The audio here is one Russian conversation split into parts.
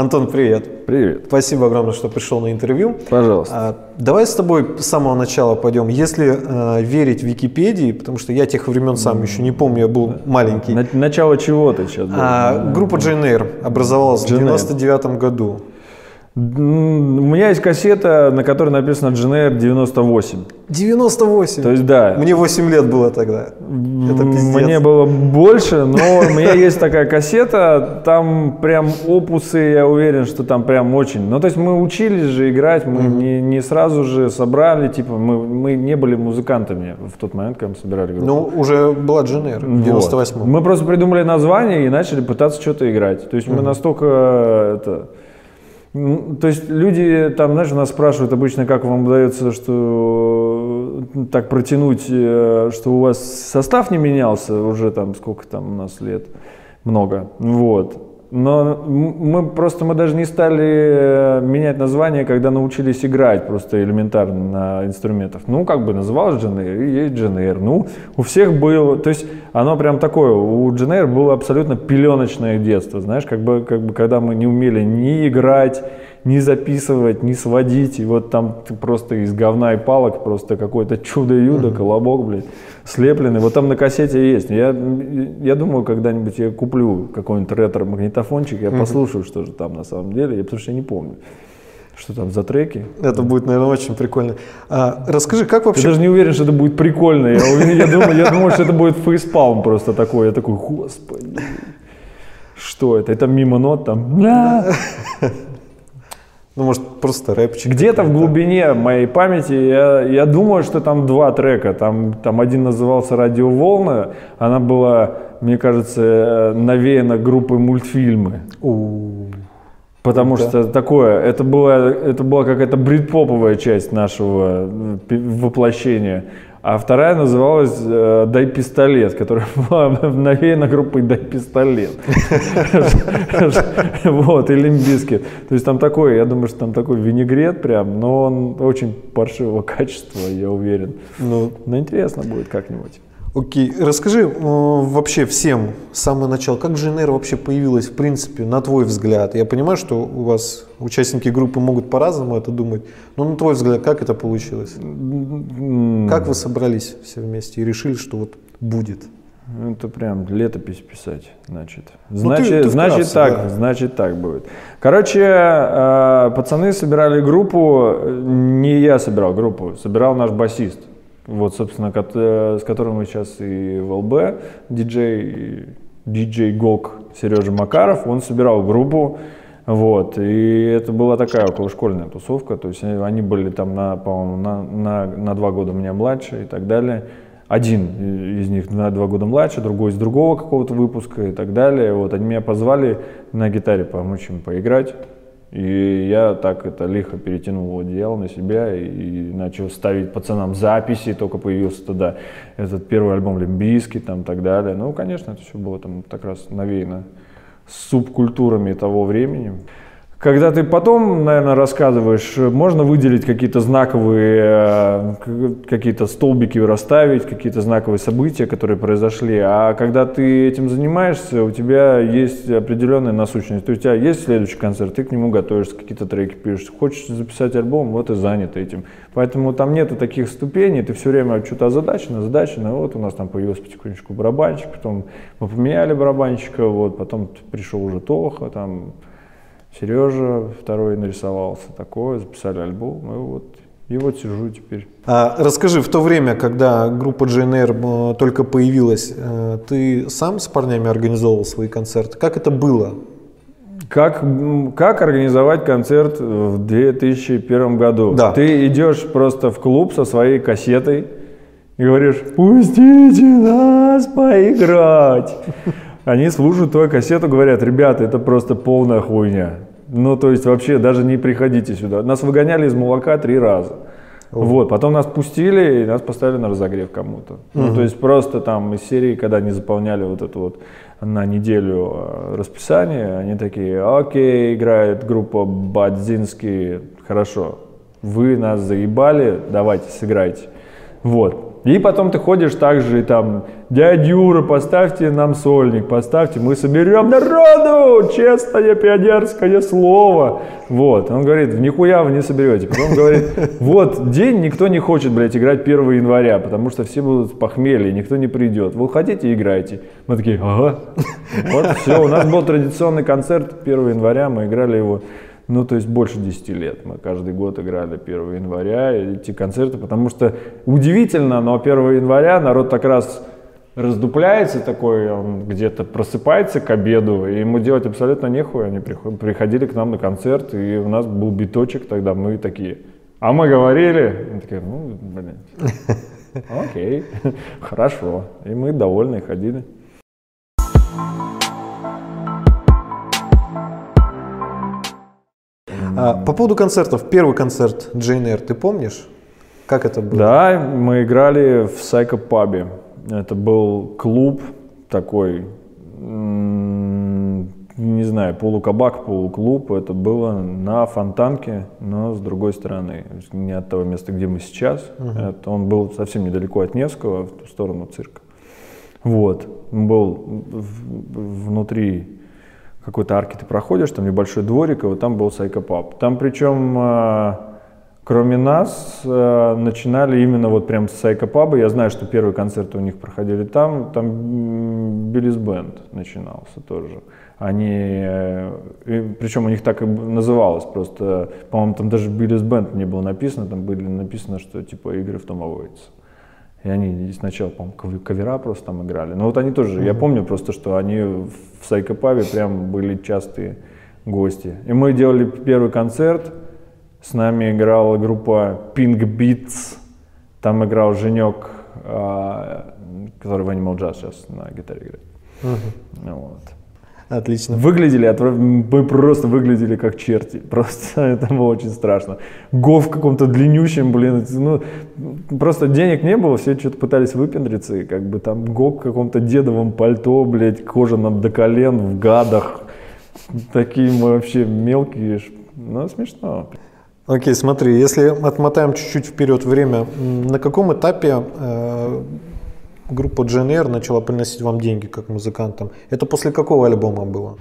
Антон, привет. Привет. Спасибо огромное, что пришел на интервью. Пожалуйста. А, давай с тобой с самого начала пойдем. Если э, верить Википедии, потому что я тех времен сам еще не помню, я был маленький. На- начало чего ты сейчас? А, группа Jane Eyre образовалась в Jane Eyre. 99 году. У меня есть кассета, на которой написано GNR 98. 98. То есть, да. Мне 8 лет было тогда. Это пиздец. Мне было больше, но у меня есть такая кассета, там прям опусы, я уверен, что там прям очень. Ну, то есть мы учились же играть, мы не, не сразу же собрали, типа, мы, мы не были музыкантами в тот момент, когда мы собирали группу. Ну, уже была Eyre в 98 Вот. Мы просто придумали название и начали пытаться что-то играть. То есть мы настолько это. То есть люди там, знаешь, нас спрашивают обычно, как вам удается, что э, так протянуть, э, что у вас состав не менялся уже там сколько там у нас лет, много, вот. Но мы просто мы даже не стали э, менять название, когда научились играть просто элементарно на инструментах. Ну, как бы называлось Дженейр, и есть Дженейр. Ну, у всех было, то есть оно прям такое, у Дженейр было абсолютно пеленочное детство, знаешь, как бы, как бы когда мы не умели ни играть, ни записывать, ни сводить, и вот там просто из говна и палок просто какое-то чудо-юдо, колобок, блядь, слепленный. Вот там на кассете есть. Я, я думаю, когда-нибудь я куплю какой-нибудь ретро-магнитофончик, я послушаю, что же там на самом деле, я, потому что я не помню, что там за треки. Это будет, наверное, очень прикольно. А, расскажи, как Я вообще... даже не уверен, что это будет прикольно. Я, уверен- я, думаю, я думаю, что это будет фейспалм просто такой. Я такой, господи, что это? Это мимо нот там. Ну, может, просто рэпчик. Где-то в глубине моей памяти я, я думаю, что там два трека. Там, там один назывался «Радиоволны». Она была, мне кажется, э, навеяна группой мультфильмы. Потому Да. что такое, это была, это была какая-то брит-поповая часть нашего э, воплощения. А вторая называлась э, «Дай пистолет», которая была навеяна группой «Дай пистолет». Вот, и «Limp Bizkit». То есть там такой, я думаю, что там такой винегрет прям, но он очень паршивого качества, я уверен. Ну, Но интересно будет как-нибудь. Окей. Расскажи э, вообще всем с самого начала, как Air вообще появилась, в принципе, на твой взгляд? Я понимаю, что у вас участники группы могут по-разному это думать, но на твой взгляд, как это получилось? М, Как вы собрались все вместе и решили, что вот будет? Это прям летопись писать, значит. Ну, ты- Значит, ты значит вкратце, так, да. значит так будет. Короче, э, пацаны собирали группу, э, не я собирал группу, собирал наш басист. Вот, собственно, э, с которым мы сейчас и в ЛБ, диджей, диджей ГОК Сережа Макаров, он собирал группу, вот, и это была такая околошкольная тусовка, то есть они были там, на, по-моему, на, на, на два года меня младше и так далее. Один из них на два года младше, другой из другого какого-то выпуска и так далее. Вот они меня позвали на гитаре помочь им поиграть. И я так это лихо перетянул одеяло на себя и, начал ставить пацанам записи, только появился тогда этот первый альбом Лимбийский там так далее. Ну, конечно, это все было там так раз навеяно субкультурами того времени. Когда ты потом, наверное, рассказываешь, можно выделить какие-то знаковые, э, какие-то столбики расставить, какие-то знаковые события, которые произошли. А когда ты этим занимаешься, у тебя есть определенная насущность. То есть у тебя есть следующий концерт, ты к нему готовишься, какие-то треки пишешь. Хочешь записать альбом, вот и занят этим. Поэтому там нету таких ступеней, ты все время что-то озадачен, озадачен. И вот у нас там появился потихонечку барабанщик, потом мы поменяли барабанщика, вот, потом пришел уже Тоха, там, Сережа второй нарисовался такое, записали альбом, и вот, и вот сижу теперь. А, расскажи, в то время, когда группа Eyre э, только появилась, э, ты сам с парнями организовывал свои концерты? Как это было? Как, как организовать концерт в 2001 году? Да. Ты идешь просто в клуб со своей кассетой и говоришь, пустите нас поиграть. Они слушают твою кассету, говорят, ребята, это просто полная хуйня. Ну, то есть вообще даже не приходите сюда. Нас выгоняли из молока три раза. Вот, потом нас пустили и нас поставили на разогрев кому-то. Ну, то есть просто там из серии, когда они заполняли вот это вот на неделю э, расписание, они такие, окей, играет группа Бадзинский, хорошо, вы нас заебали, давайте сыграйте. Вот. И потом ты ходишь также и там, дядя Юра, поставьте нам сольник, поставьте, мы соберем народу, честное пионерское слово. Вот, он говорит, нихуя вы не соберете. Потом говорит, вот, день никто не хочет, блядь, играть 1 января, потому что все будут в похмелье, никто не придет. Вы хотите, играйте. Мы такие, ага. Вот все, у нас был традиционный концерт 1 января, мы играли его ну, то есть больше 10 лет. Мы каждый год играли 1 января эти концерты, потому что удивительно, но 1 января народ так раз раздупляется такой, он где-то просыпается к обеду, и ему делать абсолютно нехуй. Они приходили к нам на концерт, и у нас был биточек тогда, мы такие, а мы говорили, мы такие, ну, блин, окей, хорошо. И мы довольны ходили. А, по поводу концертов. Первый концерт Джейн ты помнишь? Как это было? Да, мы играли в Psycho Pub. Это был клуб такой, не знаю, полукабак, полуклуб. Это было на Фонтанке, но с другой стороны, не от того места, где мы сейчас. Угу. Это, он был совсем недалеко от Невского, в ту сторону цирка. Вот, он был внутри какой-то арки ты проходишь, там небольшой дворик, и вот там был сайкопаб. Там причем, э, кроме нас, э, начинали именно вот прям с сайкопаба. Я знаю, что первые концерты у них проходили там, там Биллис Бенд начинался тоже. Они, э, причем у них так и называлось, просто, по-моему, там даже Биллис Бенд не было написано, там были написано, что типа игры в Том Авойтс. И они сначала, по-моему, кавера просто там играли. Но вот они тоже, mm-hmm. я помню просто, что они в Сайкопаве прям были частые гости. И мы делали первый концерт, с нами играла группа Pink Beats, там играл Женек, а, который в Animal Jazz сейчас на гитаре играет. Mm-hmm. Вот. Отлично. Выглядели, мы просто выглядели как черти. Просто это было очень страшно. Гов в каком-то длиннющем, блин. Ну, просто денег не было, все что-то пытались выпендриться. И как бы там Гог в каком-то дедовом пальто, блядь, кожаном до колен, в гадах. Такие мы вообще мелкие. Ну, смешно. Окей, смотри, если отмотаем чуть-чуть вперед время, на каком этапе э, группа GNR начала приносить вам деньги как музыкантам. Это после какого альбома было?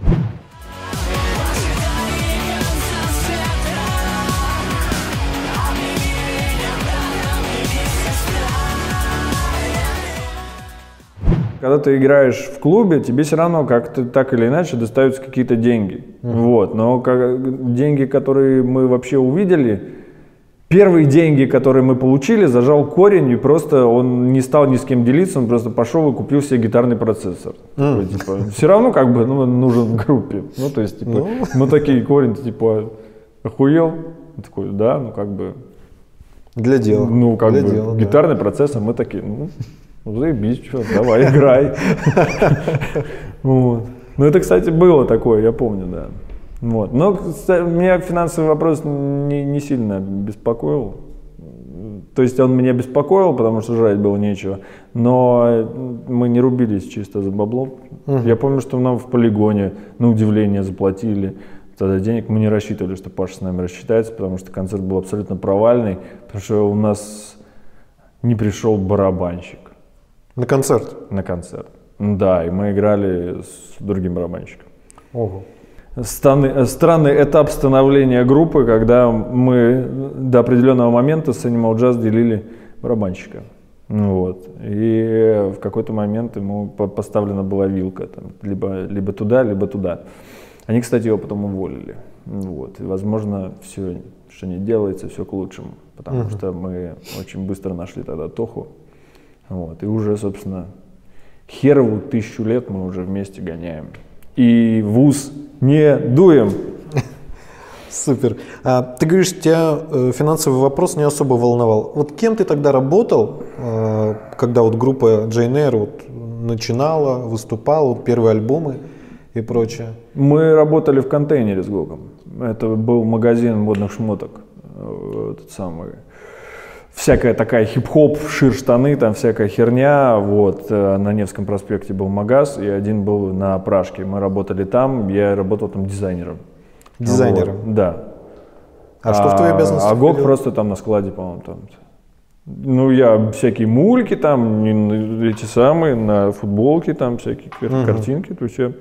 Когда ты играешь в клубе, тебе все равно как-то так или иначе достаются какие-то деньги. Mm-hmm. Вот. Но как, деньги, которые мы вообще увидели, Первые деньги, которые мы получили, зажал корень, и просто он не стал ни с кем делиться, он просто пошел и купил себе гитарный процессор. Mm. Такой, типа, все равно как бы ну, нужен в группе. Ну, то есть, типа, ну. мы такие, корень, типа, охуел? Он такой, да, ну, как бы... Для дела. Ну, как Для бы, дела, гитарный да. процессор, мы такие, ну, ну заебись, что, давай, играй. Вот. Ну, это, кстати, было такое, я помню, да. Вот. Но меня финансовый вопрос не, не сильно беспокоил. То есть он меня беспокоил, потому что жрать было нечего, но мы не рубились чисто за бабло. Угу. Я помню, что нам в полигоне на удивление заплатили. Тогда денег мы не рассчитывали, что Паша с нами рассчитается, потому что концерт был абсолютно провальный, потому что у нас не пришел барабанщик. На концерт? На концерт. Да, и мы играли с другим барабанщиком. Ого странный, странный этап становления группы, когда мы до определенного момента с Animal Jazz делили барабанщика. Вот. И в какой-то момент ему поставлена была вилка, там, либо, либо туда, либо туда. Они, кстати, его потом уволили. Вот. И, возможно, все, что не делается, все к лучшему. Потому uh-huh. что мы очень быстро нашли тогда Тоху. Вот. И уже, собственно, херову тысячу лет мы уже вместе гоняем. И вуз не дуем. Супер. А, ты говоришь, тебя э, финансовый вопрос не особо волновал. Вот кем ты тогда работал, э, когда вот группа JNR вот начинала, выступала, вот первые альбомы и прочее? Мы работали в контейнере с Гогом. Это был магазин модных шмоток. Э, этот самый всякая такая хип-хоп, шир-штаны, там всякая херня. Вот, э, на Невском проспекте был магаз, и один был на Пражке. Мы работали там, я работал там дизайнером. Дизайнером? Вот, да. А, а что в твоей обязанности? А ГОК просто там на складе, по-моему, там Ну, я всякие мульки там, эти самые, на футболке там всякие угу. картинки. То есть я,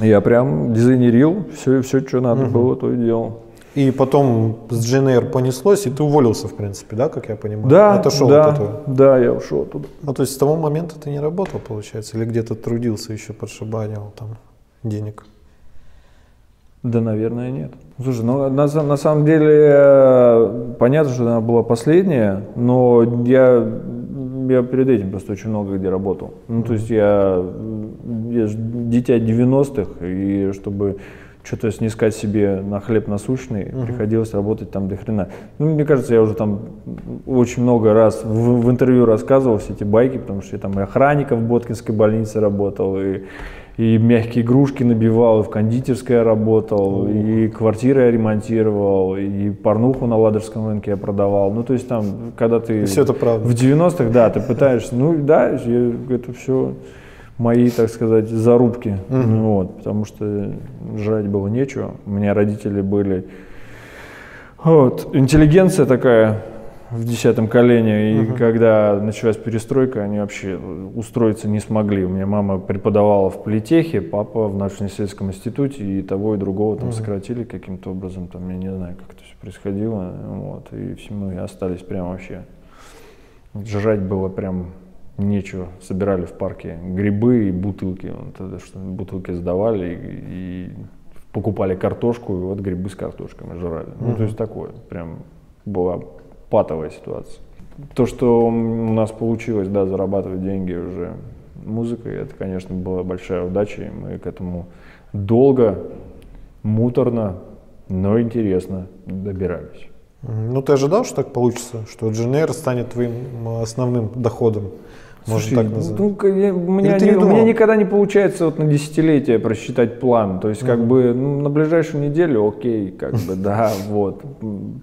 я прям дизайнерил все, все, что надо угу. было, то и делал. И потом с GNR понеслось, и ты уволился, в принципе, да, как я понимаю? Да, Отошел да, от этого. да, я ушел оттуда. Ну, то есть с того момента ты не работал, получается, или где-то трудился еще, подшибанил там денег? Да, наверное, нет. Слушай, ну на, на самом деле э, понятно, что она была последняя, но я, я перед этим просто очень много где работал. Ну, то есть я, я дитя 90-х, и чтобы что-то снискать себе на хлеб насущный, угу. приходилось работать там до хрена. Ну, мне кажется, я уже там очень много раз в, в интервью рассказывал все эти байки, потому что я там и охранником в Боткинской больнице работал, и, и мягкие игрушки набивал, и в кондитерской я работал, и квартиры я ремонтировал, и порнуху на Ладожском рынке я продавал. Ну, то есть там, когда ты... Все это правда. В 90-х, да, ты пытаешься, ну, да, это все мои, так сказать, зарубки. Угу. Вот, потому что жрать было нечего. У меня родители были... Вот, интеллигенция такая в десятом колене, и угу. когда началась перестройка, они вообще устроиться не смогли. У меня мама преподавала в политехе, папа в научно-исследовательском институте, и того, и другого там угу. сократили каким-то образом, там, я не знаю, как это все происходило, вот, и все мы остались прям вообще... Жрать было прям нечего. Собирали в парке грибы и бутылки. Вот что бутылки сдавали и, и покупали картошку, и вот грибы с картошками жрали. Ну, то есть такое, прям была патовая ситуация. То, что у нас получилось, да, зарабатывать деньги уже музыкой, это, конечно, была большая удача, и мы к этому долго, муторно, но интересно добирались. Ну, ты ожидал, что так получится, что GNR станет твоим основным доходом? Можно так назвать. Ну, я, у, меня не, у меня никогда не получается вот на десятилетие просчитать план. То есть, как бы ну, на ближайшую неделю, окей, как бы, да, вот.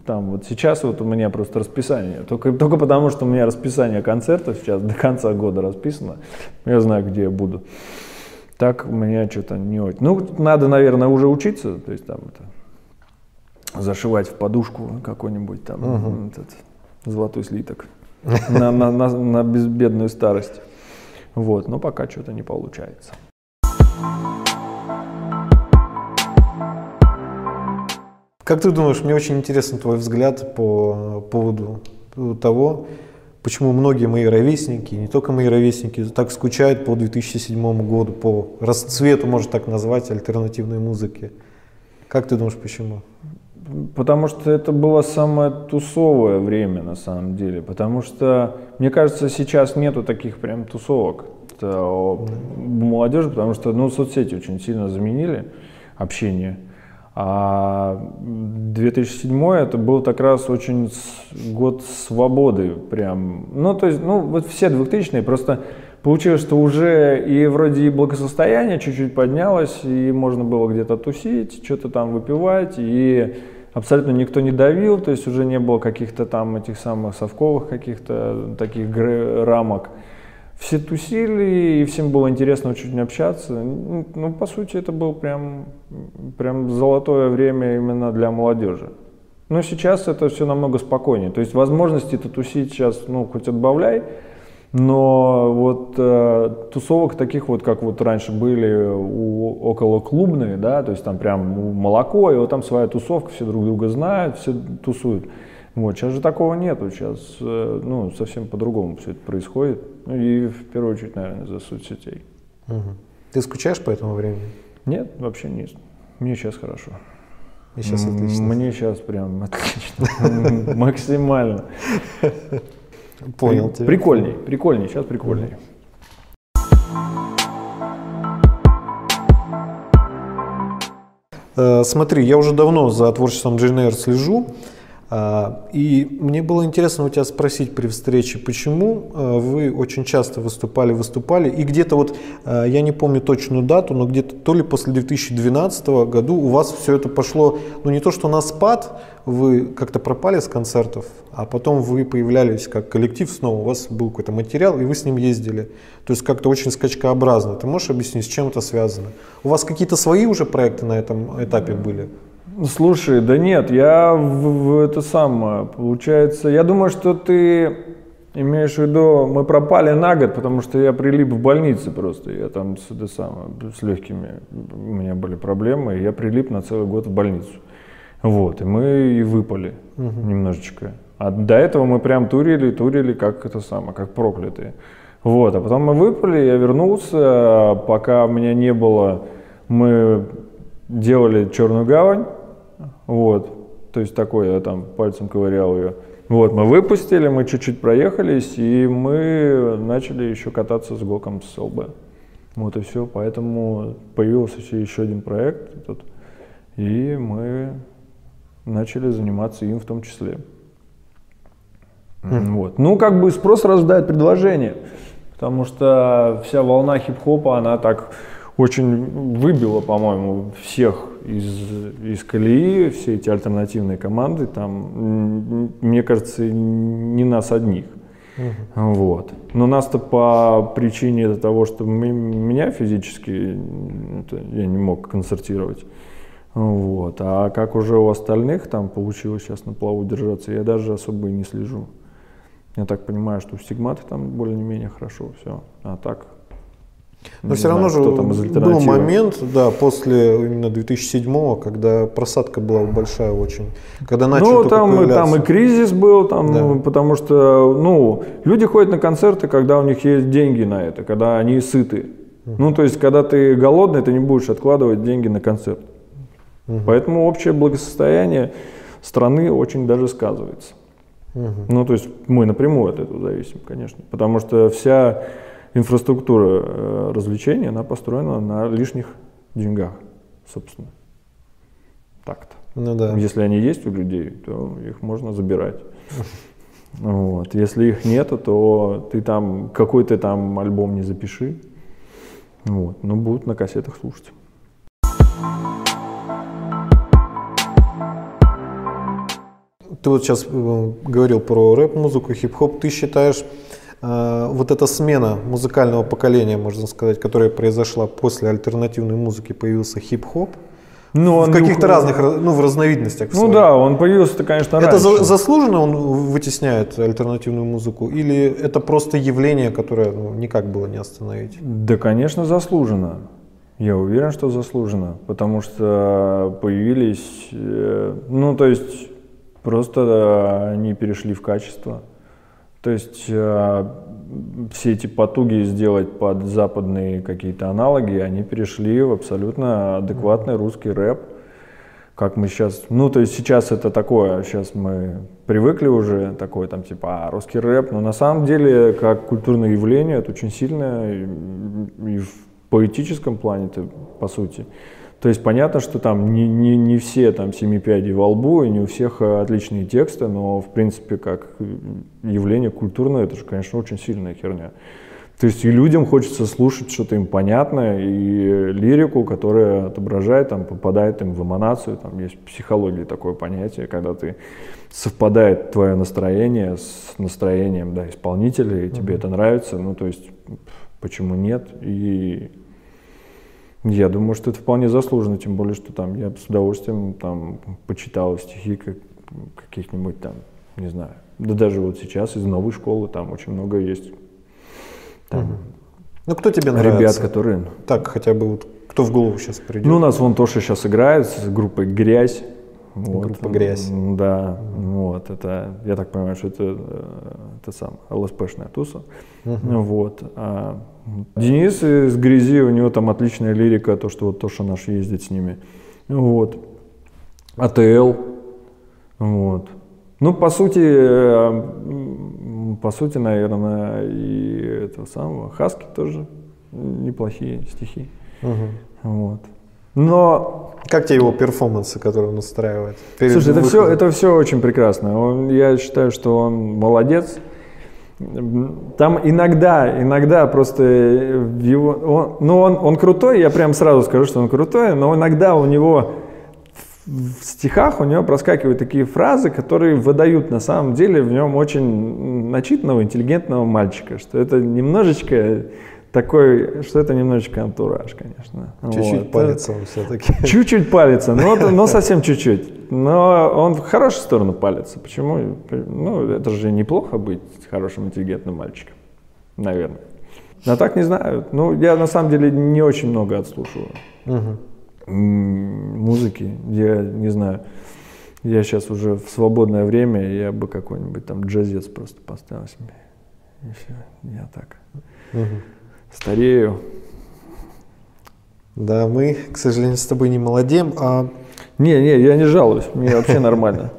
Там вот сейчас вот у меня просто расписание. Только, только потому, что у меня расписание концертов сейчас до конца года расписано. Я знаю, где я буду. Так у меня что-то не очень. Ну, надо, наверное, уже учиться. То есть там это зашивать в подушку какой-нибудь там uh-huh. этот золотой слиток на, на, на, на безбедную старость. Вот, но пока что-то не получается. Как ты думаешь, мне очень интересен твой взгляд по поводу того, почему многие мои ровесники, не только мои ровесники, так скучают по 2007 году, по расцвету, можно так назвать, альтернативной музыки. Как ты думаешь, почему? Потому что это было самое тусовое время на самом деле. Потому что, мне кажется, сейчас нету таких прям тусовок у молодежи, потому что ну, соцсети очень сильно заменили общение. А 2007 это был как раз очень год свободы прям. Ну, то есть, ну, вот все 2000-е просто получилось, что уже и вроде и благосостояние чуть-чуть поднялось, и можно было где-то тусить, что-то там выпивать, и абсолютно никто не давил, то есть уже не было каких-то там этих самых совковых каких-то таких рамок. Все тусили, и всем было интересно очень общаться. Ну, по сути, это было прям, прям золотое время именно для молодежи. Но сейчас это все намного спокойнее. То есть возможности-то тусить сейчас, ну, хоть отбавляй, но вот э, тусовок таких вот, как вот раньше были у, около клубные, да, то есть там прям молоко, и вот там своя тусовка, все друг друга знают, все тусуют. Вот, сейчас же такого нету, сейчас э, ну, совсем по-другому все это происходит. Ну и в первую очередь, наверное, за соцсетей. Угу. Ты скучаешь по этому времени? Нет, вообще нет. Мне сейчас хорошо. И сейчас отлично. Мне сейчас прям отлично. Максимально. Понял тебя. Прикольней, прикольней, сейчас прикольней. Э, смотри, я уже давно за творчеством Джейнер слежу. А, и мне было интересно у тебя спросить при встрече, почему а, вы очень часто выступали, выступали, и где-то вот, а, я не помню точную дату, но где-то то ли после 2012 году у вас все это пошло, ну не то что на спад, вы как-то пропали с концертов, а потом вы появлялись как коллектив снова, у вас был какой-то материал, и вы с ним ездили. То есть как-то очень скачкообразно. Ты можешь объяснить, с чем это связано? У вас какие-то свои уже проекты на этом этапе были? Слушай, да нет, я в, в это самое, получается, я думаю, что ты имеешь в виду, мы пропали на год, потому что я прилип в больнице просто, я там с, это самое, с легкими, у меня были проблемы, и я прилип на целый год в больницу. Вот, и мы и выпали угу. немножечко. А до этого мы прям турили, турили, как это самое, как проклятые. Вот, а потом мы выпали, я вернулся, пока меня не было, мы делали Черную гавань, вот, то есть такой, я там пальцем ковырял ее. Вот, мы выпустили, мы чуть-чуть проехались, и мы начали еще кататься с ГОКом с ЛБ. Вот и все, поэтому появился еще один проект этот, и мы начали заниматься им в том числе. Mm. Вот. Ну, как бы спрос рождает предложение, потому что вся волна хип-хопа, она так очень выбила, по-моему, всех из, из колеи, все эти альтернативные команды, там, мне кажется, не нас одних. Uh-huh. Вот. Но нас-то по причине того, что мы, меня физически я не мог концертировать. Вот. А как уже у остальных там получилось сейчас на плаву держаться, я даже особо и не слежу. Я так понимаю, что стигматы там более-менее хорошо все. А так но все равно же был момент, да, после именно 2007 когда просадка была большая очень, когда начали Ну, там, там и кризис был, там, да. потому что, ну, люди ходят на концерты, когда у них есть деньги на это, когда они сыты. Ну, то есть, когда ты голодный, ты не будешь откладывать деньги на концерт. uh Поэтому общее благосостояние страны очень даже сказывается. uh Ну, то есть, мы напрямую от этого зависим, конечно, потому что вся инфраструктура э, развлечений, она построена на лишних деньгах, собственно. Так-то. Ну да. Если они есть у людей, то их можно забирать. Вот. Если их нету, то ты там какой-то там альбом не запиши. Вот. Но будут на кассетах слушать. Ты вот сейчас э, говорил про рэп-музыку, хип-хоп. Ты считаешь, вот эта смена музыкального поколения, можно сказать, которая произошла после альтернативной музыки, появился хип-хоп. Ну, в каких-то разных, ну, в разновидностях. Ну своих. да, он появился, конечно, раньше. Это заслуженно он вытесняет альтернативную музыку? Или это просто явление, которое ну, никак было не остановить? Да, конечно, заслуженно. Я уверен, что заслуженно. Потому что появились, э, ну, то есть, просто они перешли в качество. То есть э, все эти потуги сделать под западные какие-то аналоги, они перешли в абсолютно адекватный русский рэп. Как мы сейчас, ну то есть сейчас это такое, сейчас мы привыкли уже, такое там типа а, русский рэп, но на самом деле как культурное явление это очень сильно и, и в поэтическом плане, по сути. То есть понятно, что там не, не, не все там семи пядей во лбу, и не у всех э, отличные тексты, но в принципе как явление культурное, это же, конечно, очень сильная херня. То есть и людям хочется слушать что-то им понятное, и лирику, которая отображает, там, попадает им в эманацию, там есть в психологии такое понятие, когда ты совпадает твое настроение с настроением да, исполнителя, и тебе uh-huh. это нравится, ну то есть почему нет, и я думаю, что это вполне заслуженно, тем более, что там я с удовольствием там почитал стихи как, каких-нибудь там, не знаю, да даже вот сейчас из новой школы там очень много есть. Там, угу. Ну кто тебе нравится? Ребят, которые... Так, хотя бы вот кто в голову сейчас придет? Ну, у нас вон Тоша сейчас играет с группой «Грязь». Вот. Группа «Грязь». Да, вот, это, я так понимаю, что это, э, это сам ЛСПшная туса. Угу. Вот. А Денис из «Грязи», у него там отличная лирика, то, что вот Тоша наш ездит с ними. Вот. АТЛ. Вот. Ну, по сути, э, по сути, наверное, и этого самого Хаски тоже неплохие стихи. Угу. Вот. Но как тебе его перформансы, которые он устраивает? Слушай, это все, это все очень прекрасно. Он, я считаю, что он молодец. Там иногда, иногда просто его, он, ну он, он крутой, я прям сразу скажу, что он крутой, но иногда у него в стихах у него проскакивают такие фразы, которые выдают на самом деле в нем очень начитанного, интеллигентного мальчика, что это немножечко такой, что это немножечко антураж, конечно. Чуть-чуть Вот. палится он все-таки. Чуть-чуть палится, но, но совсем чуть-чуть. Но он в хорошую сторону палится. Почему? Ну, это же неплохо быть хорошим, интеллигентным мальчиком, наверное. А так не знаю. Ну, я на самом деле не очень много отслушиваю м, музыки. Я не знаю. Я сейчас уже в свободное время, я бы какой-нибудь там джазец просто поставил себе. И все. Я так Мгм. Старею. Да, мы, к сожалению, с тобой не молодеем, а Не, не, я не жалуюсь, мне вообще нормально.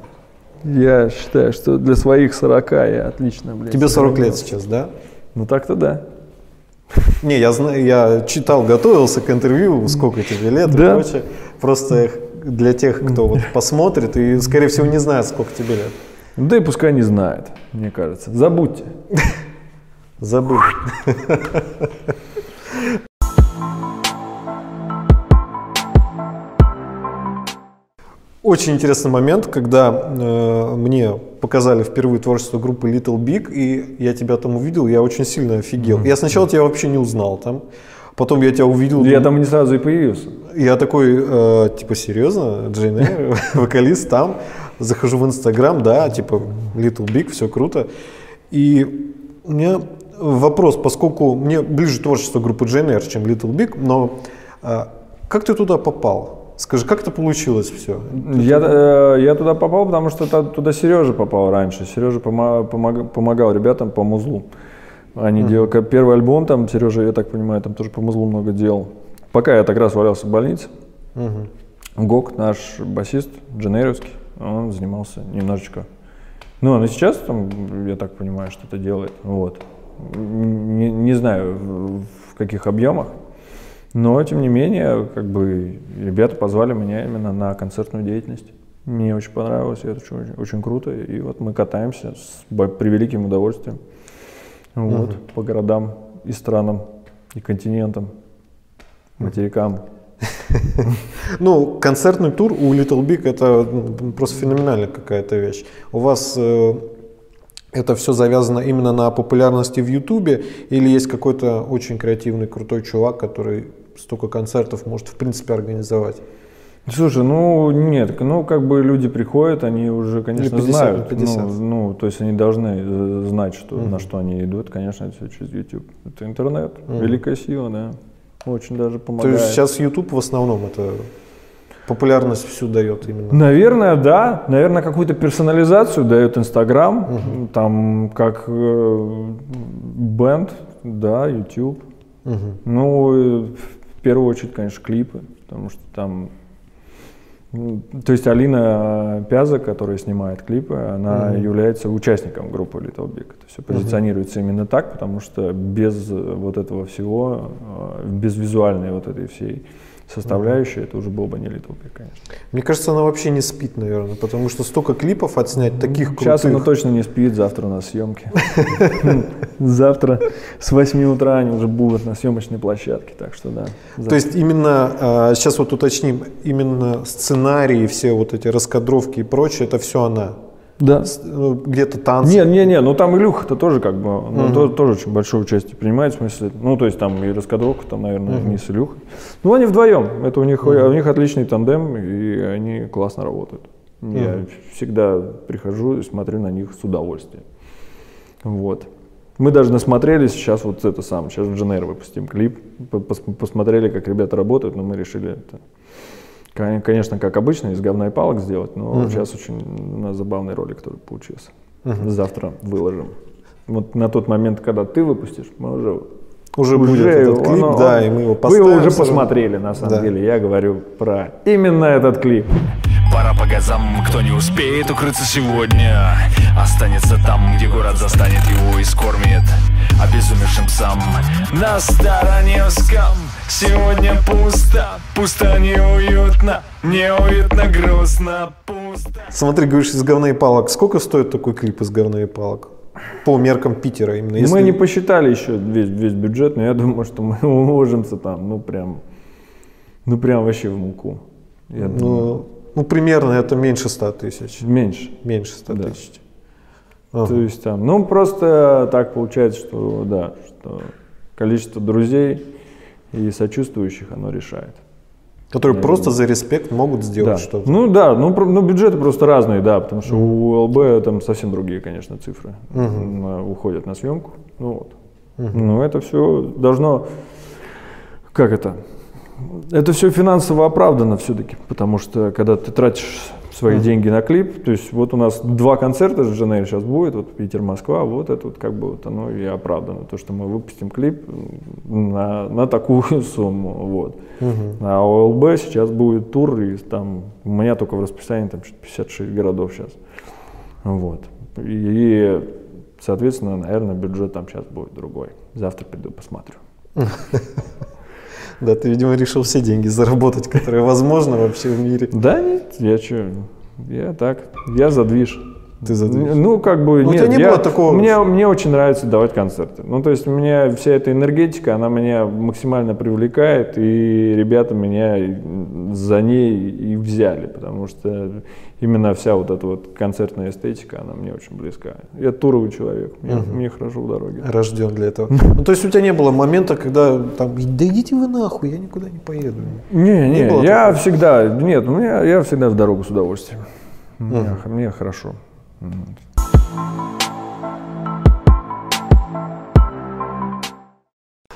Я считаю, что для своих 40 я отлично, блядь. тебе 40 лет сейчас, да? Ну так-то да. Не, я знаю, я читал, готовился к интервью, сколько тебе лет и Да. прочее. Просто для тех, кто вот посмотрит и, скорее всего, не знает, сколько тебе лет. Да и пускай не знает, мне кажется. Забудьте. Забыл. Очень интересный момент, когда э, мне показали впервые творчество группы Little Big, и я тебя там увидел, я очень сильно офигел. Я сначала тебя вообще не узнал там, потом я тебя увидел. Я думаю, там не сразу и появился. я такой, э, типа, серьезно, Джейн Эйр, вокалист там, захожу в Инстаграм, да, типа, Little Big, все круто. И у меня вопрос, поскольку мне ближе творчество группы Эйр, чем Little Big, но э, как ты туда попал? Скажи, как это получилось все? Я, э, я туда попал, потому что туда Сережа попал раньше. Сережа пома- помог- помогал ребятам по музлу. Они делали как первый альбом, там Сережа, я так понимаю, там тоже по музлу много делал. Пока я так раз валялся в больнице, Гок, наш басист, Дженеровский, он занимался немножечко. Ну, он и сейчас там, я так понимаю, что-то делает. Вот. Не, не знаю, в, каких объемах. Но, тем не менее, как бы ребята позвали меня именно на концертную деятельность. Мне очень понравилось, это очень, очень круто. И вот мы катаемся с превеликим удовольствием. Вот, по городам и странам, и континентам, материкам. Ну, концертный тур у Little Big это просто феноменальная какая-то вещь. У вас э, это все завязано именно на популярности в Ютубе или есть какой-то очень креативный, крутой чувак, который столько концертов может в принципе организовать? Слушай, ну нет, ну как бы люди приходят, они уже, конечно, 50 на знают. 50. Ну, ну, то есть они должны э, знать, что, на что они идут, конечно, это все через YouTube. Это интернет, великая сила, да. Очень даже То помогает. есть сейчас YouTube в основном это популярность всю дает именно. Наверное, да. Наверное, какую-то персонализацию дает Инстаграм, там как э, бенд, да, YouTube. Мгм. Ну, и в первую очередь, конечно, клипы, потому что там... м, То есть Алина Пяза, которая снимает клипы, она является участником группы Little Big. Это все позиционируется именно так, потому что без э, вот этого всего, э, без визуальной вот этой всей составляющей, это уже был бы не Little Big, конечно. Мне кажется, она вообще не спит, наверное, потому что столько клипов отснять, таких крутых. Сейчас она точно не спит, завтра у нас съемки. Завтра с 8 утра они уже будут на съемочной площадке, так что да. То есть именно, а, сейчас вот уточним, именно сценарии, все вот эти раскадровки и прочее, это все она. Да. Ну, Где-то танцы. Не, не, не, ну там Илюха-то тоже как бы, ну, то- тоже очень большое участие принимает, в смысле, ну то есть там и раскадровка, там, наверное, не с Илюхой. Ну они вдвоем, это у них, у них отличный тандем, и они классно работают. Я всегда прихожу и смотрю на них с удовольствием. Вот. Мы даже насмотрелись сейчас вот это самое, сейчас в Дженейро выпустим клип, По- пос- посмотрели, как ребята работают, но мы решили это, конечно, как обычно, из говна и палок сделать, но сейчас очень у нас забавный ролик который получился. Завтра выложим. Вот на тот момент, когда ты выпустишь, мы уже Уже будет этот клип, оно- да, и мы его Вы поставим. его уже посмотрели, на самом Да. деле. Я говорю про именно этот клип. Пора по газам, кто не успеет укрыться сегодня Останется там, где город застанет его и скормит Обезумевшим псам На Староневском сегодня пусто Пусто, неуютно, неуютно, грустно, пусто Смотри, говоришь, из говна и палок. Сколько стоит такой клип из говна и палок? По меркам Питера именно. если- Мы не посчитали еще весь, весь бюджет, но я думаю, что мы уложимся там, ну прям, ну прям вообще в муку. Я думаю, Ну, ну, примерно это меньше 100 тысяч. меньше. Меньше 100 Да. тысяч. Ага. То есть там, ну просто так получается, что да, что количество друзей и сочувствующих, оно решает. Которые Я просто думаю. за респект могут сделать Да. что-то. Ну да, ну, про- ну бюджеты просто разные, да, потому что у ЛБ там совсем другие, конечно, цифры на- уходят на съемку. Ну вот. Но это все должно, как это, это все финансово оправдано все-таки, потому что когда ты тратишь свои деньги на клип, то есть вот у нас два концерта с Джанель сейчас будет, вот Питер, Москва, вот это вот как бы вот оно и оправдано, то, что мы выпустим клип на, на такую сумму, вот. А у ЛБ сейчас будет тур, и там у меня только в расписании там что-то 56 городов сейчас, вот. И, соответственно, наверное, бюджет там сейчас будет другой. Завтра приду посмотрю. Да, ты, видимо, решил все деньги заработать, которые возможно вообще в мире. Да нет, я что, я так, я задвиж. Ты задвиж. Ну, как бы, Ну, у нет, тебя не я- было такого- Мне, мне очень нравится давать концерты. Ну, то есть, меня вся эта энергетика, она меня максимально привлекает, и ребята меня за ней и взяли, потому что именно вся вот эта вот концертная эстетика, она мне очень близка. Я туровый человек, мне, мне хорошо в дороге. Рожден для этого. Ну, то есть у тебя не было момента, когда там, да идите вы нахуй, я никуда не поеду. Не, не, было я такого? всегда, нет, у меня, я всегда в дорогу с удовольствием. Мне, мне хорошо.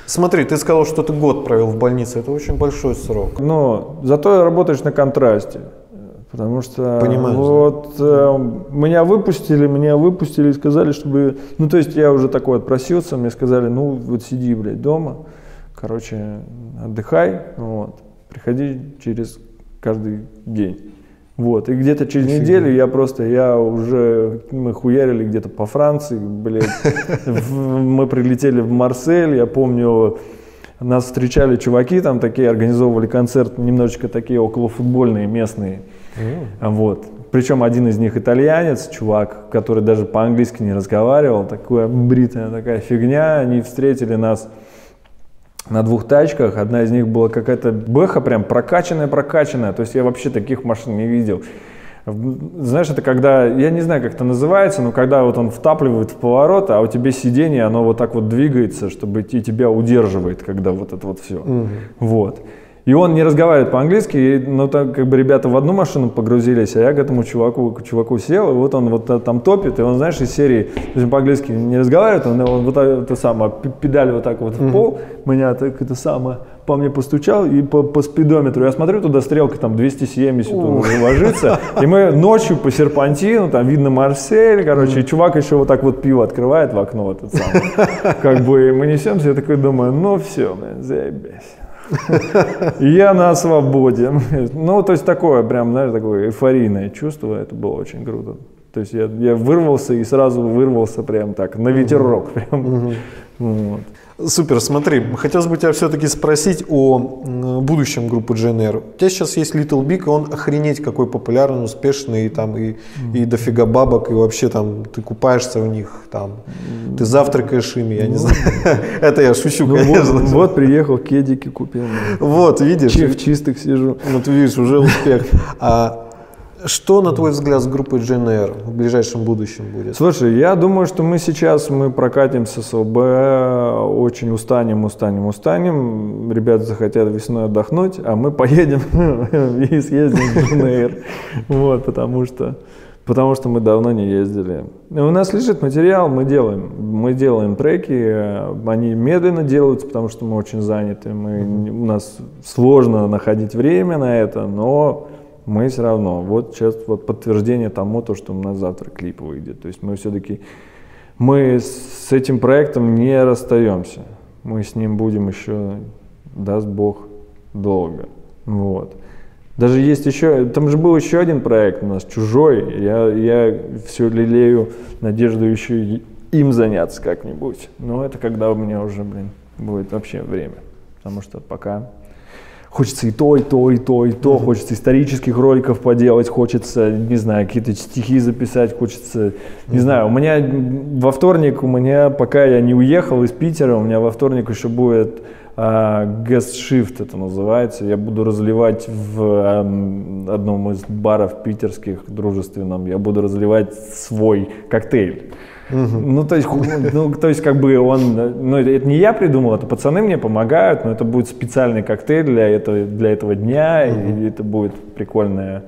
Смотри, ты сказал, что ты год провел в больнице. Это очень большой срок. Но зато работаешь на контрасте. Потому что Понимаешь, да? вот э, меня выпустили, меня выпустили и сказали, чтобы... Ну, то есть я уже такой отпросился, мне сказали, ну, вот сиди, блядь, дома, короче, отдыхай, вот, приходи через каждый день. Вот, и где-то через неделю я просто, я уже, мы хуярили где-то по Франции, блядь, мы прилетели в Марсель, я помню, нас встречали чуваки, там такие организовывали концерт, немножечко такие околофутбольные, местные. Вот. Причем один из них итальянец, чувак, который даже по-английски не разговаривал, такая бритая такая фигня. Они встретили нас на двух тачках. Одна из них была какая-то бэха прям прокачанная-прокачанная. То есть я вообще таких машин не видел. Знаешь, это когда, я не знаю, как это называется, но когда вот он втапливает в поворот, а у тебя сиденье, оно вот так вот двигается, чтобы и тебя удерживает, когда вот это вот все. Вот. И он не разговаривает по-английски, и, ну, так как бы ребята в одну машину погрузились, а я к этому чуваку, к чуваку сел, и вот он вот та- там топит, и он, знаешь, из серии, он по-английски не разговаривает, он, он вот это самое, педаль вот так вот в пол, меня так это самое, по мне постучал, и по, по спидометру, я смотрю, туда стрелка там 270 уже ложится, и мы ночью по серпантину, там видно Марсель, короче, и чувак еще вот так вот пиво открывает в окно, этот самый, как бы, мы несемся, я такой думаю, ну все, заебись. Я на свободе. Ну, то есть такое прям, знаешь, такое эйфорийное чувство, это было очень круто. То есть я, я вырвался и сразу вырвался прям так, на ветерок. Прям. Вот. Супер, смотри, хотелось бы тебя все-таки спросить о будущем группы GNR. У тебя сейчас есть Little Big, и он охренеть какой популярный, успешный, и там и, и дофига бабок, и вообще там ты купаешься в них, там ты завтракаешь ими, я не знаю. Это я шучу, Ну, конечно. вот, вот приехал, кедики купил. Вот, видишь, В чистых сижу. вот видишь, уже успех. А что, на твой взгляд, с группой GNR в ближайшем будущем будет? Слушай, я думаю, что мы сейчас мы прокатимся с ЛБ, очень устанем, устанем, устанем. Ребята захотят весной отдохнуть, а мы поедем и съездим в ДНР. Вот, потому что, потому что мы давно не ездили. У нас лежит материал, мы делаем. Мы делаем треки, они медленно делаются, потому что мы очень заняты. Мы, у нас сложно находить время на это, но мы все равно. Вот сейчас вот подтверждение тому, то, что у нас завтра клип выйдет. То есть мы все-таки, мы с этим проектом не расстаемся. Мы с ним будем еще, даст Бог, долго. Вот. Даже есть еще, там же был еще один проект у нас, чужой. Я, я все лелею надежду еще им заняться как-нибудь. Но это когда у меня уже, блин, будет вообще время. Потому что пока хочется и то, и то, и то, и то. Хочется исторических роликов поделать, хочется, не знаю, какие-то стихи записать, хочется, не знаю. У меня во вторник, у меня, пока я не уехал из Питера, у меня во вторник еще будет а, guest shift это называется. Я буду разливать в ам, одном из баров питерских, дружественном, я буду разливать свой коктейль. Ну, то есть, ну, то есть, как бы он, ну, это не я придумал, это пацаны мне помогают, но это будет специальный коктейль для этого, для этого дня, и это будет прикольная,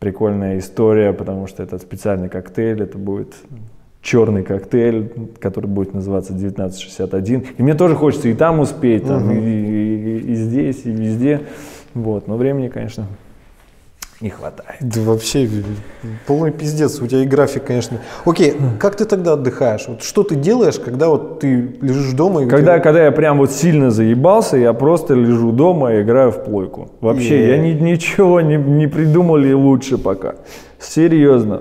прикольная история, потому что это специальный коктейль, это будет черный коктейль, который будет называться 1961. И мне тоже хочется и там успеть, там, и, и- и здесь, и везде. Вот, но времени, конечно, не хватает. Да вообще полный пиздец. У тебя и график, конечно. Окей, как ты тогда отдыхаешь? Вот что ты делаешь, когда вот ты лежишь дома и Когда, тебя- когда я прям вот сильно заебался, я просто лежу дома и играю в плойку. Вообще, Е. я ни- ничего не, не придумали лучше пока. Серьезно.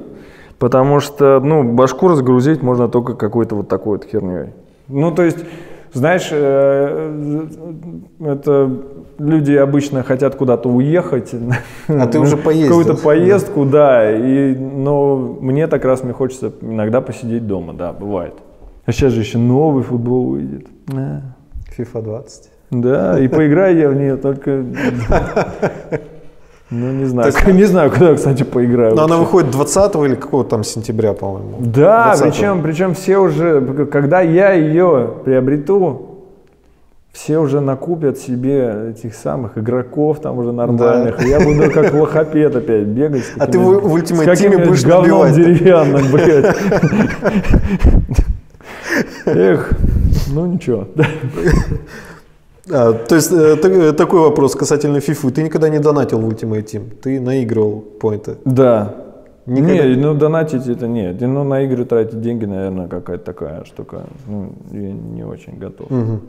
Потому что, ну, башку разгрузить можно только какой-то вот такой вот херней. Ну, то есть, знаешь, э, это люди обычно хотят куда-то уехать. А ты уже поездил. Какую-то поездку, да. И, но мне так раз мне хочется иногда посидеть дома, да, бывает. А сейчас же еще новый футбол выйдет. FIFA 20. Да, и поиграю я в нее только... Ну, не знаю, не знаю, куда, кстати, поиграю. Но она вообще. выходит 20 или какого там сентября, по-моему. Да, 20-го. причем, причем все уже, когда я ее приобрету, все уже накупят себе этих самых игроков там уже нормальных. И я буду как лохопед опять бегать. А ты в- в Ultimate Team будешь говном набивать. деревянным, блядь. Эх, ну ничего. А, то есть э, э, такой вопрос касательно FIFA. Ты никогда не донатил в Ultimate Team? Ты наигрывал поинты? Да. Никогда? Не, ну донатить это нет. Ну на игры тратить деньги, наверное, какая-то такая штука. Ну, я не очень готов. Мгм.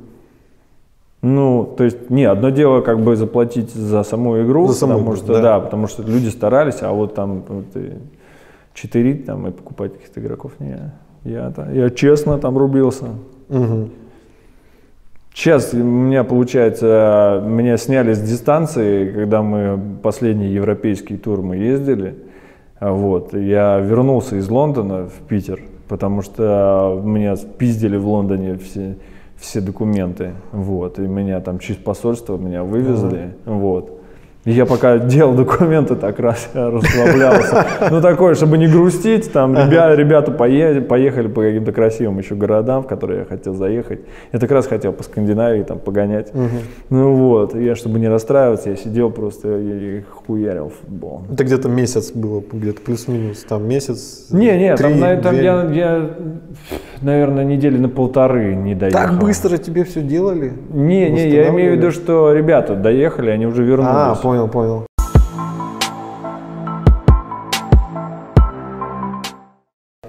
Ну, то есть, не, одно дело как бы заплатить за саму игру, За саму потому игру, что, да. да. потому что люди старались, а вот там вот, и читерить там и покупать каких-то игроков, не, я, это- я честно там рубился. Мгм. Сейчас у меня получается, меня сняли с дистанции, когда мы последний европейский тур мы ездили. Вот, я вернулся из Лондона в Питер, потому что меня спиздили в Лондоне все, все документы. Вот, и меня там через посольство меня вывезли. Вот. И я пока делал документы, так раз я расслаблялся. Ну, такое, чтобы не грустить, там ребя- ребята пое- поехали по каким-то красивым еще городам, в которые я хотел заехать. Я так раз хотел по Скандинавии там погонять. Ну вот, я, чтобы не расстраиваться, я сидел просто и хуярил футбол. Это где-то месяц было, где-то плюс-минус. Там месяц. Не, не, там, на- там я, я, наверное, недели на полторы не доехал. Так быстро тебе все делали? Не, не, я имею в виду, что ребята доехали, они уже вернулись. А, понял, понял.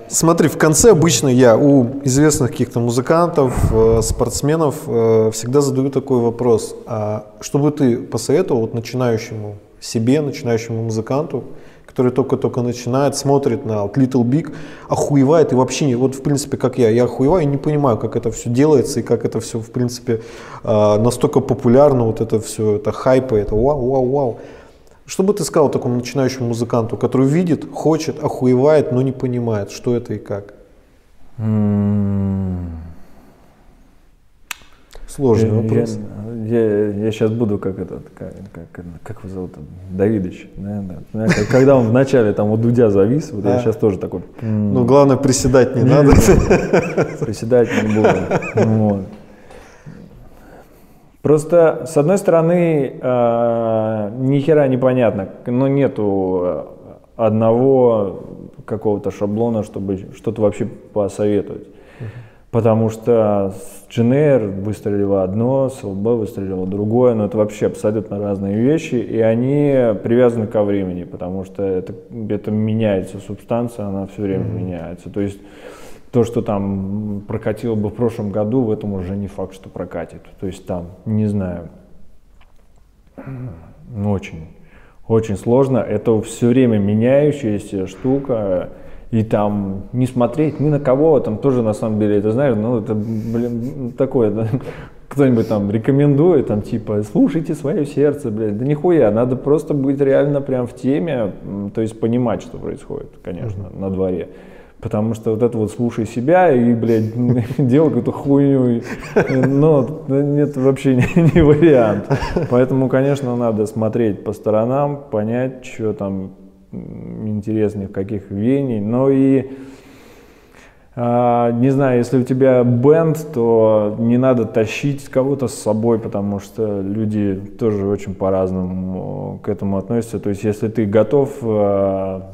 Смотри, в конце обычно я у известных каких-то музыкантов, э, спортсменов э, всегда задаю такой вопрос. А что бы ты посоветовал вот начинающему себе, начинающему музыканту, который только-только начинает, смотрит на вот Little Big, охуевает и вообще не, вот в принципе как я, я охуеваю и не понимаю, как это все делается и как это все в принципе э, настолько популярно, вот это все, это хайпы, это вау, вау, вау. Что бы ты сказал такому начинающему музыканту, который видит, хочет, охуевает, но не понимает, что это и как? М, Сложный Я- вопрос. Я, сейчас буду как этот, как, как, как его зовут, Давидыч, да, да. Как- Когда он вначале там у Дудя завис, вот я А. сейчас тоже такой Ну, главное, приседать не надо. приседать не буду. Вот. Просто, с одной стороны, э, ни хера непонятно, но нету э, одного какого-то шаблона, чтобы что-то вообще посоветовать. Потому что с GNR выстрелило одно, с выстрелило другое, но это вообще абсолютно разные вещи, и они привязаны ко времени, потому что это, это меняется субстанция, она все время меняется. То есть то, что там прокатило бы в прошлом году, в этом уже не факт, что прокатит. То есть там, не знаю, очень, очень сложно. Это все время меняющаяся штука. И там не смотреть ни на кого, там тоже на самом деле, это знаешь, ну это, блин, такое, да, кто-нибудь там рекомендует, там типа, слушайте свое сердце, блядь, да нихуя, надо просто быть реально прям в теме, то есть понимать, что происходит, конечно, на дворе. Потому что вот это вот слушай себя и, блядь, делай какую-то хуйню, ну, это вообще не, не вариант. Поэтому, конечно, надо смотреть по сторонам, понять, что там интересных, каких вений, но и А, не знаю, если у тебя бенд, то не надо тащить кого-то с собой, потому что люди тоже очень по-разному к этому относятся. То есть, если ты готов, а,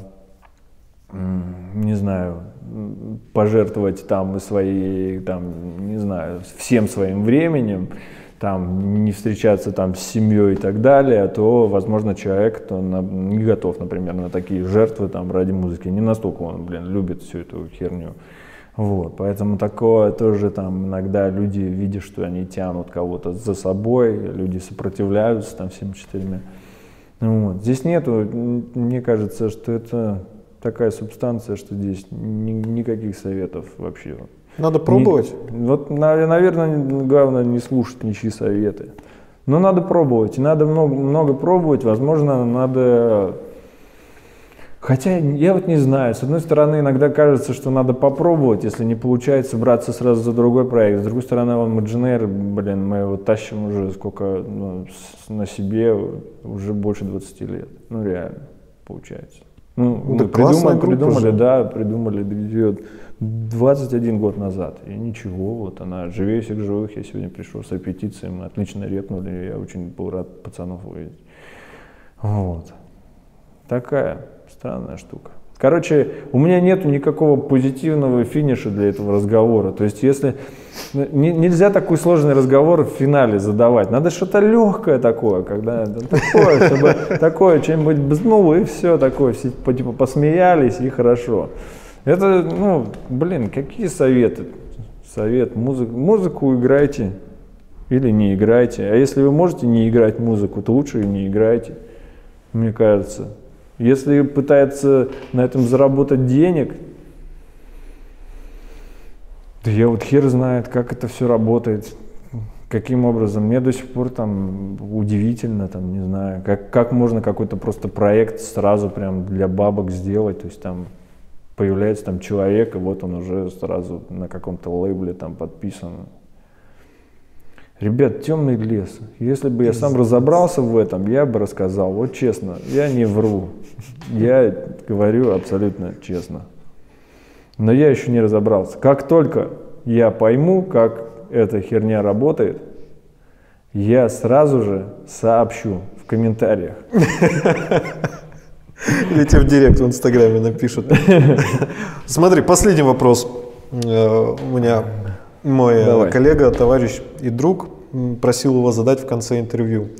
не знаю, пожертвовать там своей, там, не знаю, всем своим временем, там, не встречаться там с семьей и так далее, то, возможно, человек кто не готов, например, на такие жертвы там ради музыки. Не настолько он, блин, любит всю эту херню. Вот, поэтому такое тоже там иногда люди, видят, что они тянут кого-то за собой, люди сопротивляются там всем четырьмя. Вот. Здесь нету, мне кажется, что это такая субстанция, что здесь ни, никаких советов вообще надо пробовать. Не, вот, наверное, главное не слушать ничьи советы. Но надо пробовать. И надо много, много пробовать. Возможно, надо... Хотя я вот не знаю. С одной стороны, иногда кажется, что надо попробовать. Если не получается, браться сразу за другой проект. С другой стороны, он Маджинейр, блин, мы его тащим уже сколько ну, на себе, уже больше 20 лет. Ну, реально, получается. Ну, да мы придумали, придумали, же. да, придумали 21 год назад. И ничего, вот она живее всех живых. Я сегодня пришел с репетицией, мы отлично репнули. Я очень был рад пацанов увидеть. Вот. Такая странная штука. Короче, у меня нет никакого позитивного финиша для этого разговора. То есть, если ну, не, нельзя такой сложный разговор в финале задавать, надо что-то легкое такое, когда такое, чтобы такое что-нибудь бзнуло и все такое, все типа посмеялись и хорошо. Это, ну, блин, какие советы? Совет, музыку, музыку играйте или не играйте. А если вы можете не играть музыку, то лучше и не играйте, мне кажется. Если пытается на этом заработать денег, да я вот хер знает, как это все работает, каким образом. Мне до сих пор там удивительно, там, не знаю, как, как можно какой-то просто проект сразу прям для бабок сделать, то есть там появляется там человек, и вот он уже сразу на каком-то лейбле там подписан. Ребят, темный лес. Если бы я сам разобрался в этом, я бы рассказал. Вот честно, я не вру. Я говорю абсолютно честно. Но я еще не разобрался. Как только я пойму, как эта херня работает, я сразу же сообщу в комментариях. Или тебе в директ в Инстаграме напишут. Смотри, последний вопрос. Э, у меня мой Давай. коллега, товарищ и друг просил его задать в конце интервью.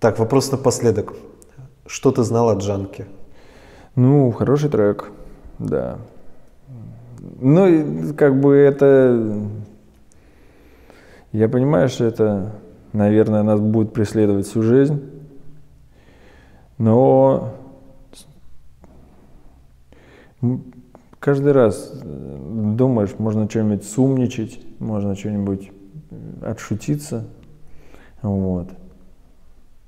Так, вопрос напоследок. Что ты знал о Джанке? Ну, хороший трек, да. Ну, как бы это... Я понимаю, что это, наверное, нас будет преследовать всю жизнь. Но каждый раз э, думаешь, можно что-нибудь сумничать, можно что-нибудь э, отшутиться. Вот.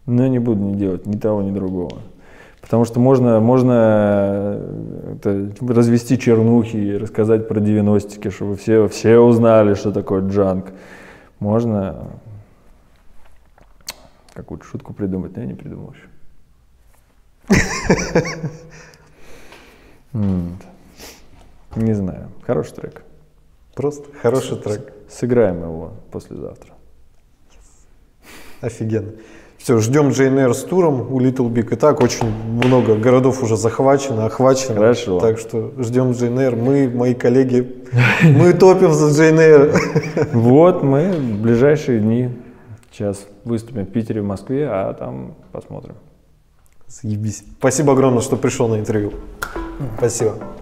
Но я не буду не делать ни того, ни другого. Потому что можно, можно э, это, развести чернухи и рассказать про 90-ки, чтобы все, все узнали, что такое джанк. Можно какую-то шутку придумать, но я не придумал еще. Не знаю. Хороший трек. Просто хороший трек. Сыграем его послезавтра. Офигенно. Все, ждем JNR с туром у Little Big. И так очень много городов уже захвачено, охвачено. Хорошо. Так что ждем JNR. Мы, мои коллеги, мы топим за JNR. Вот мы в ближайшие дни сейчас выступим в Питере, в Москве, а там посмотрим. Заебись. Спасибо огромное, что пришел на интервью. Спасибо.